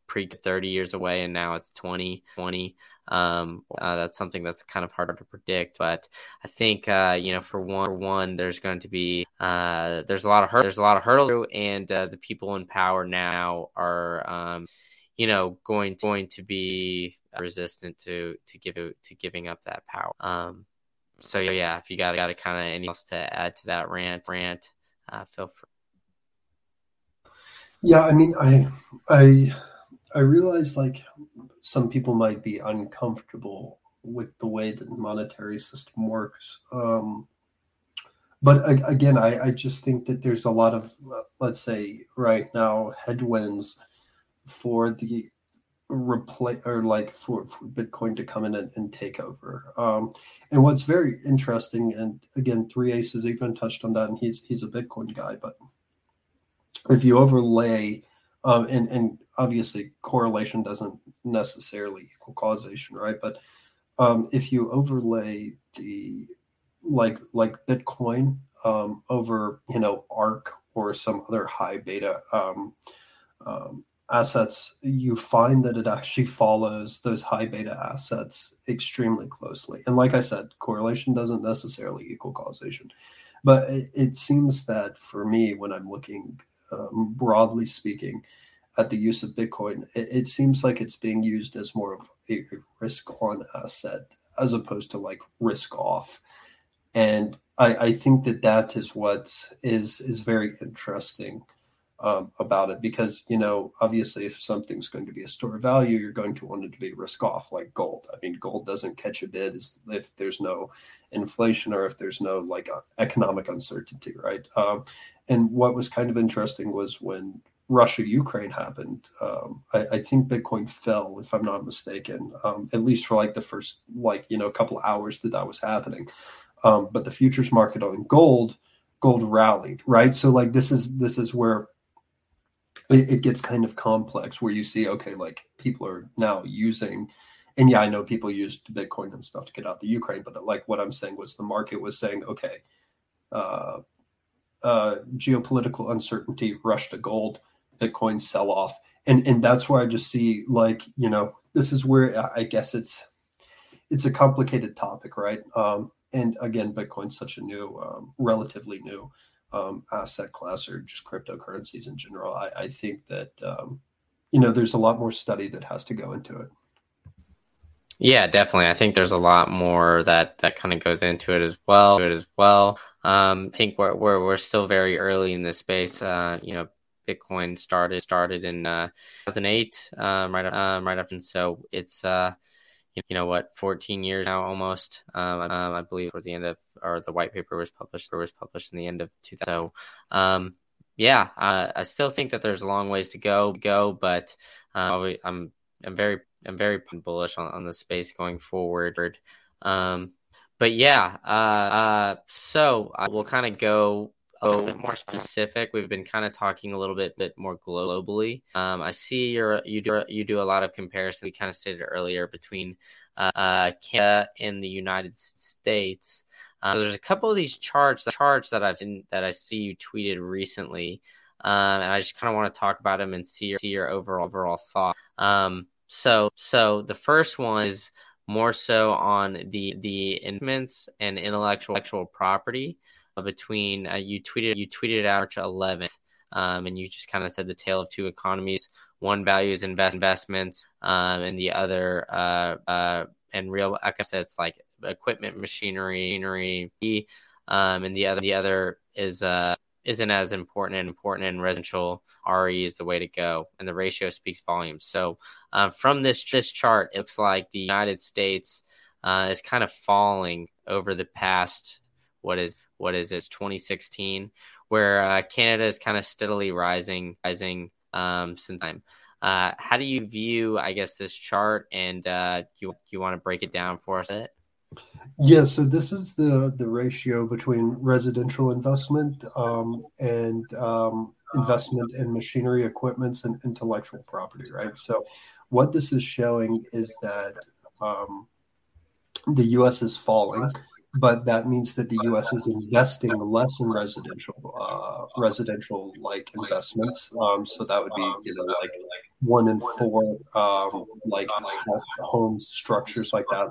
pre 30 years away and now it's 20, 20. Um, uh, that's something that's kind of hard to predict, but I think, uh, you know, for one, for one, there's going to be, uh, there's a lot of there's a lot of hurdles and, uh, the people in power now are, um, you know, going, going to be resistant to to give to giving up that power. Um, so yeah, if you got got kind of anything else to add to that rant, rant, uh, feel free.
Yeah, I mean, I I I realize like some people might be uncomfortable with the way that the monetary system works. Um, but again, I, I just think that there's a lot of, let's say, right now headwinds for the replace or like for, for, Bitcoin to come in and, and take over. Um, and what's very interesting, and again, Three Aces even touched on that, and he's he's a Bitcoin guy. But if you overlay, um, and and obviously correlation doesn't necessarily equal causation, right? But um, if you overlay the like like Bitcoin um, over you know ARK or some other high beta um, um, assets, you find that it actually follows those high beta assets extremely closely. And like I said, correlation doesn't necessarily equal causation. But it, it seems that for me, when I'm looking um, broadly speaking at the use of Bitcoin, it, it seems like it's being used as more of a, risk on asset as opposed to like risk off. And I, I think that that is what is is very interesting um, about it because you know obviously if something's going to be a store of value you're going to want it to be risk off like gold i mean gold doesn't catch a bid if there's no inflation or if there's no like uh, economic uncertainty right um, and what was kind of interesting was when russia ukraine happened um, I, I, think bitcoin fell if i'm not mistaken um, at least for like the first like you know couple hours that that was happening. Um, but the futures market on gold gold rallied right? So like this is this is where it, it gets kind of complex where you see okay like people are now using and yeah i know people used bitcoin and stuff to get out the ukraine but like what i'm saying was the market was saying okay uh, uh, geopolitical uncertainty rush to gold bitcoin sell off and and that's where i just see like you know this is where i guess it's it's a complicated topic right um, and again bitcoin's such a new um, relatively new um, asset class or just cryptocurrencies in general. I, I think that um, you know there's a lot more study that has to go into it.
Yeah, definitely. I think there's a lot more that that kind of goes into it as well. It as well. Um, I think we're, we're we're still very early in this space. Uh, you know, Bitcoin started started in uh, 2008, um, right um, right after, and so it's uh, you know what, 14 years now almost. Um, um, I believe was the end of, or the white paper was published, or was published in the end of 2000. So, um, yeah, uh, I still think that there's a long ways to go, go, but uh, I'm, I'm very, I'm very bullish on, on the space going forward. Um, but yeah, uh, uh, so uh, we'll kind of go a little bit more specific. We've been kind of talking a little bit bit more globally. Um, I see you're you do you do a lot of comparison. We kind of stated earlier between uh, uh Canada and the United States. Uh, there's a couple of these charts charts that I've that I see you tweeted recently, um, and I just kind of want to talk about them and see your, see your overall overall thought. Um, so so the first one is more so on the the investments and intellectual, intellectual property between uh, you tweeted you tweeted out March 11th, um, and you just kind of said the tale of two economies. One values invest investments, um, and the other uh, uh, and real assets like equipment, machinery, machinery, um, and the other the other is uh, isn't as important and important in residential RE is the way to go, and the ratio speaks volumes. So uh, from this this chart, it looks like the United States uh, is kind of falling over the past what is what is this 2016 where uh, Canada is kind of steadily rising rising um, since time. Uh, how do you view, I guess, this chart, and uh, you you want to break it down for us?
Yeah, so this is the the ratio between residential investment um, and um, investment in machinery, equipments, and intellectual property. Right. So, what this is showing is that um, the U.S. is falling but that means that the U.S. is investing less in residential uh, residential like investments. Um, so that would be you know like one in four um, like house homes structures like that,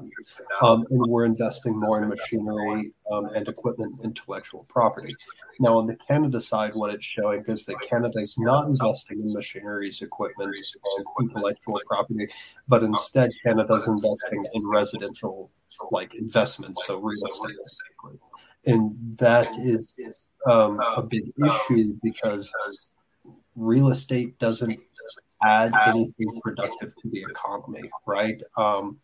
um, and we're investing more in machinery um, and equipment, intellectual property. Now on the Canada side, what it's showing is that Canada is not investing in machineries, equipment, and intellectual property, but instead Canada is investing in residential like investments, so real estate, and that is um, a big issue because real estate doesn't add anything productive to the economy, right? Um,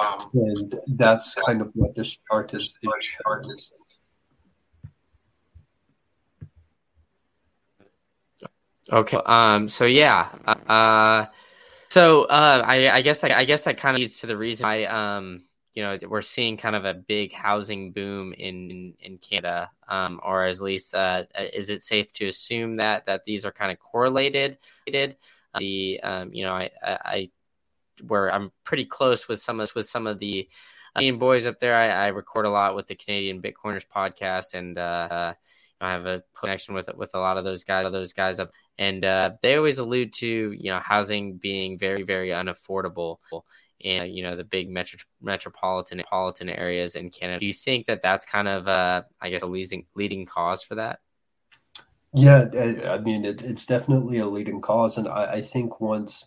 um, and that's kind of what this chart is. Chart is.
Okay. Um. So yeah. Uh. So uh. I. I guess. I, I guess that kind of leads to the reason why. Um. You know, we're seeing kind of a big housing boom in in, in Canada. Um. Or at least, uh, is it safe to assume that that these are kind of correlated? the um, you know I, I where I'm pretty close with some of with some of the Canadian boys up there. I, I, record a lot with the Canadian Bitcoiners podcast, and uh, I have a connection with with a lot of those guys. Those guys up, and uh, they always allude to you know housing being very very unaffordable in you know the big metro, metropolitan metropolitan areas in Canada. Do you think that that's kind of uh, I guess a leading leading cause for that?
Yeah, I mean, it, it's definitely a leading cause. And I, I, think once,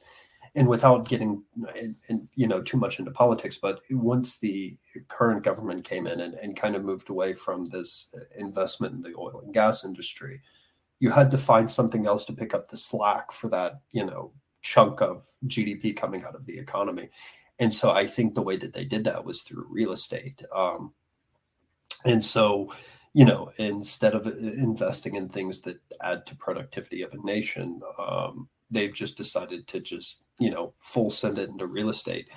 and without getting and, and, you know too much into politics but once the current government came in and, and kind of moved away from this investment in the oil and gas industry you had to find something else to pick up the slack for that you know chunk of gdp coming out of the economy and so i think the way that they did that was through real estate um, and so you know instead of investing in things that add to productivity of a nation um, they've just decided to just you know full send it into real estate.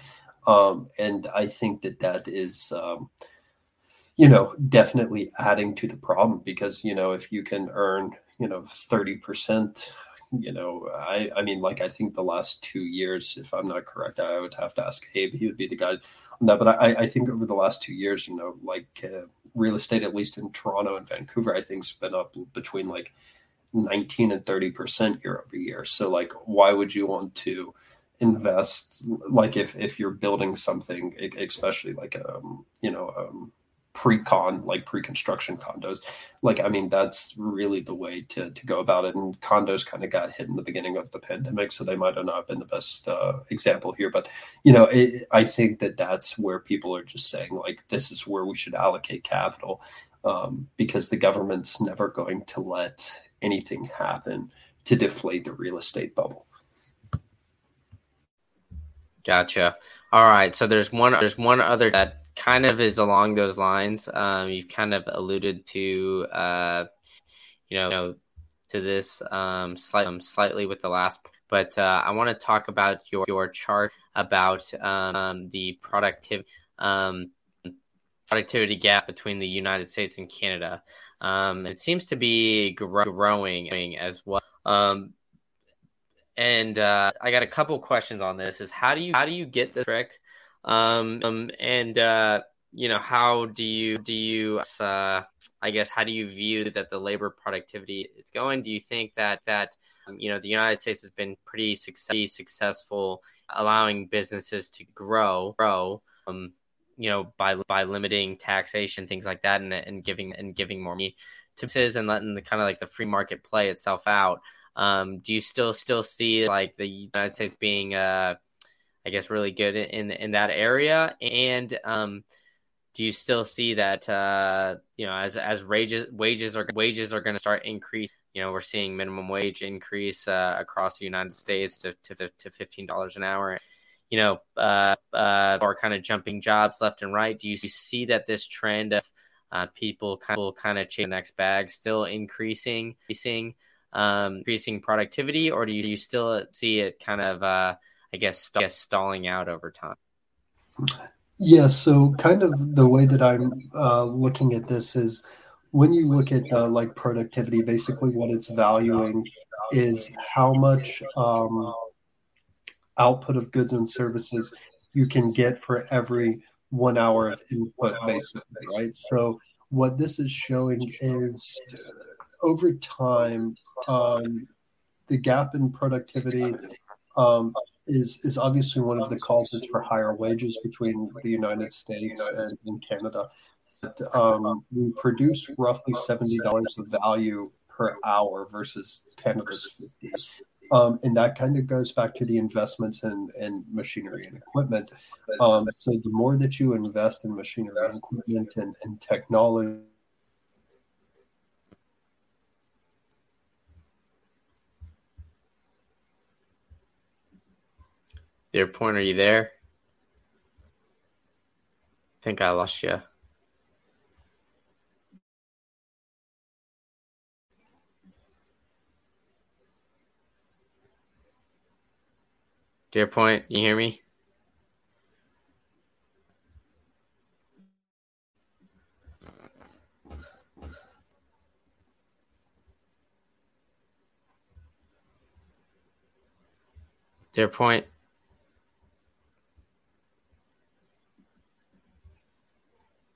Um, and i think that that is um, you know definitely adding to the problem because you know if you can earn you know 30% you know i i mean like i think the last two years if i'm not correct i would have to ask abe. He would be the guy on that. But i i think over the last two years you know like uh, real estate at least in toronto and vancouver i think's been up between like 19 and 30 percent year over year. So like, why would you want to invest? Like, if if you're building something, especially like um, you know, um, pre-con like pre-construction condos like i mean that's really the way to to go about it and condos kind of got hit in the beginning of the pandemic so they might have not been the best uh, example here but you know it, i think that that's where people are just saying like this is where we should allocate capital um, because the government's never going to let anything happen to deflate the real estate bubble.
Gotcha. All right. So there's one there's one other that kind of is along those lines. Um, you've kind of alluded to uh, you know to this um, slight, um, slightly with the last, but uh, I want to talk about your your chart about um, the productive um, productivity gap between the United States and Canada. Um, it seems to be grow- growing as well. Um, and uh, I got a couple questions on this: is how do you how do you get the trick? Um, um and uh, you know how do you do you uh, I guess how do you view that the labor productivity is going? Do you think that that um, you know the United States has been pretty success- successful allowing businesses to grow grow? Um, you know by by limiting taxation things like that and, and giving and giving more money to businesses and letting the kind of like the free market play itself out um, do you still still see like the united states being uh, i guess really good in in that area. And um, do you still see that uh, you know as as wages wages are wages are going to start increase you know we're seeing minimum wage increase uh, across the united states to to, to $15 an hour? You know, uh, uh, are kind of jumping jobs left and right. Do you see that this trend of uh, people kind of kind of the next bag still increasing, increasing, um, increasing productivity, or do you, do you still see it kind of, uh, I guess, I guess, stalling out over time?
Yeah. So, kind of the way that I'm uh, looking at this is when you look at uh, like productivity, basically what it's valuing is how much. Um, output of goods and services you can get for every one hour of input, basically, right? So, what this is showing is over time, um, the gap in productivity um, is is obviously one of the causes for higher wages between the United States and, and Canada. But, um, we produce roughly seventy dollars of value per hour versus Canada's fifty. Um, and that kind of goes back to the investments in, in machinery and equipment. Um, so the more that you invest in machinery and equipment and, and technology,
Deer Point, are you there? I think I lost you. Deer Point, you hear me? Deer Point.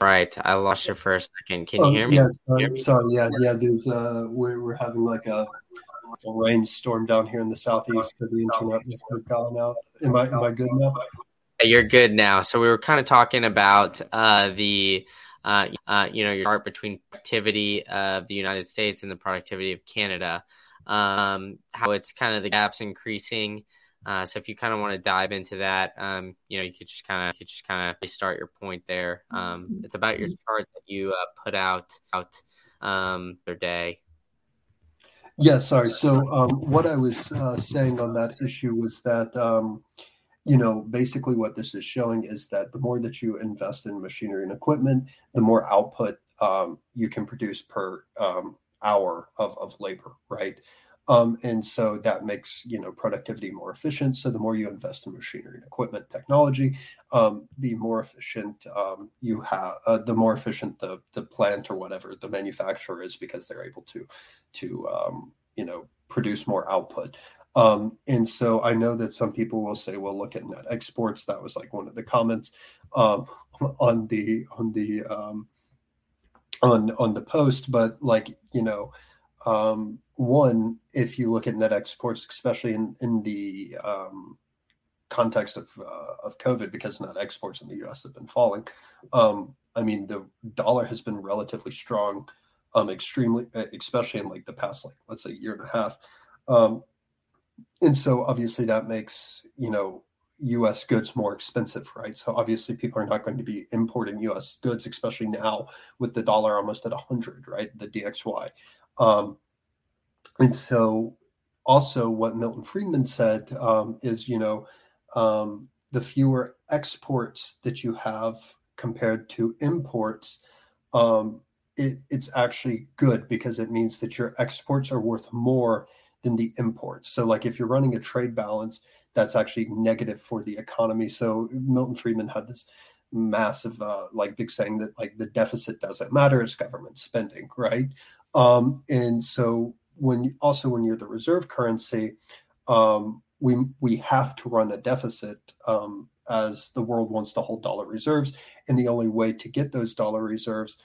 Right, I lost you for a second. Can you
Oh,
hear me?
Yes, uh,
Hear me?
sorry. Yeah, yeah. There's uh, we're we're having like a, a rainstorm down here in the southeast, so the internet just has gone out. Am I am I good now?
You're good now. So we were kind of talking about uh, the, uh, uh, you know, your art between productivity of the United States and the productivity of Canada. Um, how it's kind of the gaps increasing. Uh, so if you kind of want to dive into that, um, you know, you could just kind of, could just kind of start your point there. Um, it's about your chart that you uh, put out out um, the other day.
Yeah, sorry. So um, what I was uh, saying on that issue was that um, you know basically what this is showing is that the more that you invest in machinery and equipment, the more output um, you can produce per um, hour of, of labor, right? Um, and so that makes you know productivity more efficient. So the more you invest in machinery and equipment technology, um, the more efficient um, you have, uh, the more efficient the the plant or whatever the manufacturer is because they're able to to um, you know produce more output. Um, and so I know that some people will say, well, look at net exports. That was like one of the comments um, on the on the um, on on the post. But like you know, um, one, if you look at net exports, especially in in the um, context of uh, of COVID, because net exports in the U.S. have been falling. Um, I mean, the dollar has been relatively strong, um, extremely, especially in like the past, like let's say year and a half. Um, and so obviously that makes you know U.S. goods more expensive, right? So obviously people are not going to be importing U.S. goods, especially now with the dollar almost at hundred, right? The DXY, um, and so also what Milton Friedman said um, is, you know, um, the fewer exports that you have compared to imports, um, it, it's actually good because it means that your exports are worth more than the imports. So, like if you're running a trade balance, that's actually negative for the economy. So, Milton Friedman had this massive, uh, like big saying that like the deficit doesn't matter; it's government spending, right? Um, and so, when also when you're the reserve currency, um, we we have to run a deficit um, as the world wants to hold dollar reserves, and the only way to get those dollar reserves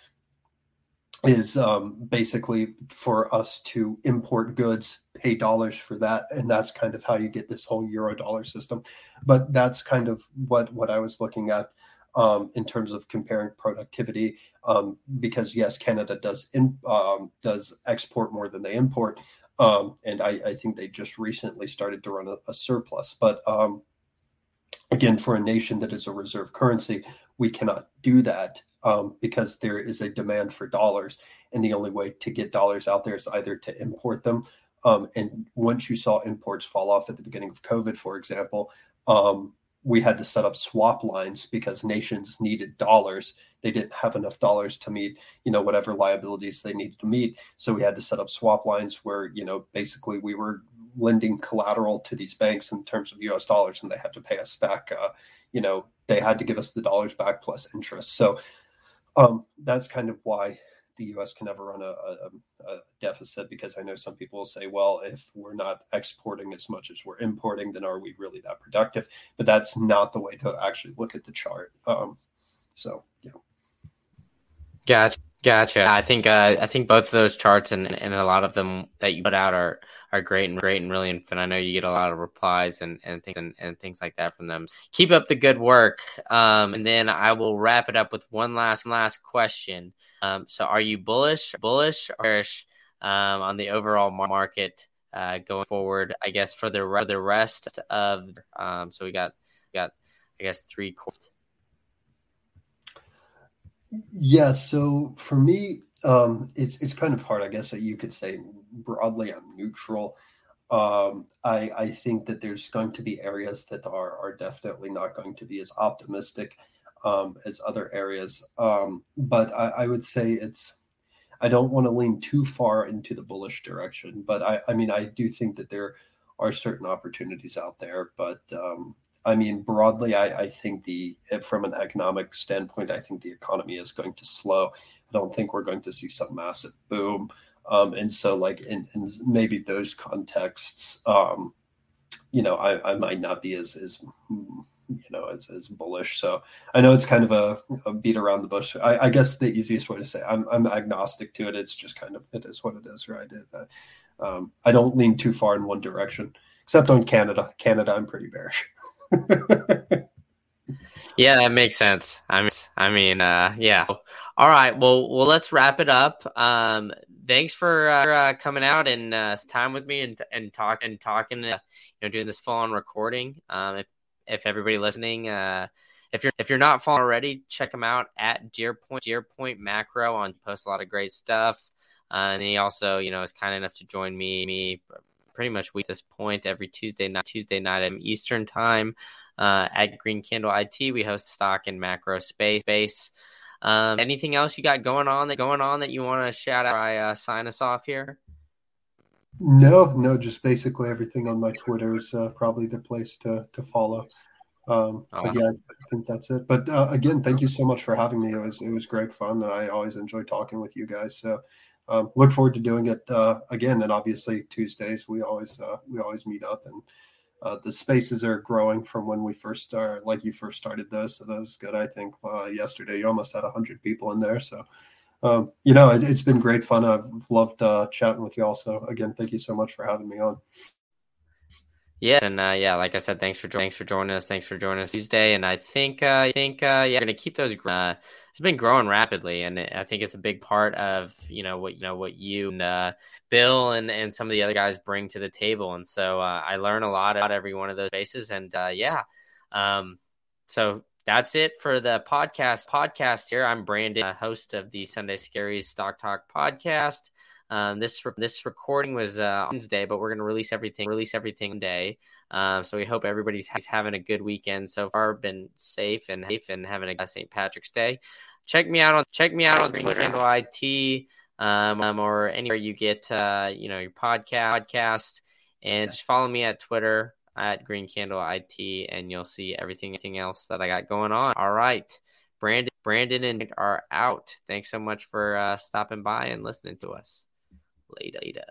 is um, basically for us to import goods, pay dollars for that, and that's kind of how you get this whole euro dollar system. But that's kind of what what I was looking at um, in terms of comparing productivity, um, because yes, Canada does in, um, does export more than they import, um, and I, I, think they just recently started to run a, a surplus. But um, again, for a nation that is a reserve currency, we cannot do that um, because there is a demand for dollars, and the only way to get dollars out there is either to import them. And once you saw imports fall off at the beginning of COVID, for example, um, we had to set up swap lines because nations needed dollars. They didn't have enough dollars to meet, you know, whatever liabilities they needed to meet. So we had to set up swap lines where, you know, basically we were lending collateral to these banks in terms of U.S. dollars, and they had to pay us back. Uh, you know, they had to give us the dollars back plus interest. So um, that's kind of why the U.S. can never run a, a, a, deficit because I know some people will say, well, if we're not exporting as much as we're importing, then are we really that productive? But that's not the way to actually look at the chart. Um, so yeah.
Gotcha. Gotcha. I think uh, I think both of those charts and, and a lot of them that you put out are are great and great and really and I know you get a lot of replies and, and things and, and things like that from them. Keep up the good work. Um, and then I will wrap it up with one last last question. Um, so are you bullish, bullish or bearish um, on the overall market uh, going forward? I guess for the for the rest of um, so we got got I guess three quarters.
Yeah, so for me, um, it's it's kind of hard. I guess that you could say broadly, I'm neutral. Um, I I think that there's going to be areas that are are definitely not going to be as optimistic um, as other areas. Um, but I, I would say it's. I don't want to lean too far into the bullish direction, but I, I mean, I do think that there are certain opportunities out there. But um, I mean, broadly, I, I think the from an economic standpoint, I think the economy is going to slow. I don't think we're going to see some massive boom. Um, and so, like in, in maybe those contexts, um, you know, I, I might not be as as you know as, as bullish. So I know it's kind of a, a beat around the bush. I, I, guess the easiest way to say I'm I'm agnostic to it. It's just kind of it is what it is, right? It, um, I don't lean too far in one direction, except on Canada. Canada, I'm pretty bearish.
yeah, that makes sense. I mean, I mean, uh, yeah. All right. Well, well, let's wrap it up. Um, thanks for uh, coming out and uh, time with me and and talk and talking. Uh, you know, doing this full on recording. Um, if if everybody listening, uh, if you're if you're not following already, check him out at Deer Point Deer Point Macro on post a lot of great stuff. Uh, and he also, you know, is kind enough to join me me pretty much week this point every Tuesday night Tuesday night at Eastern time uh, at Green Candle IT. We host stock and macro space space. Um, anything else you got going on that going on that you want to shout out? I uh, sign us off here.
No, no, just basically everything on my Twitter is uh, probably the place to to follow. Um, awesome. But yeah, I think that's it. But uh, again, thank you so much for having me. It was it was great fun. I always enjoy talking with you guys. So um, look forward to doing it uh, again. And obviously Tuesdays we always uh, we always meet up and uh, the spaces are growing from when we first started, like you first started those. So that was good. I think uh, yesterday you almost had hundred people in there. So, um, you know, it, has been great fun. I've loved uh, chatting with you also. Again, thank you so much for having me on.
Yeah, and uh, yeah, like I said, thanks for thanks for joining us. Thanks for joining us Tuesday, and I think uh, I think uh, yeah, we're gonna keep those. Uh, it's been growing rapidly, and I think it's a big part of you know what you know what you and uh, Bill and and some of the other guys bring to the table, and so uh, I learn a lot about every one of those spaces, and uh, yeah, um, so that's it for the podcast. Podcast here. I'm Brandon, host of the Sunday Scaries Stock Talk podcast. Um, this this recording was uh, Wednesday, but we're going to release everything release everything today. Um, so we hope everybody's having a good weekend so far. Been safe and safe and having a St. Patrick's Day. Check me out on check me out on Twitter handle IT um, or anywhere you get uh, you know your podcast podcast, and just follow me at Twitter at Green Candle IT, and you'll see everything everything else that I got going on. All right. Brandon, Brandon, and are out. Thanks so much for uh, stopping by and listening to us. Later.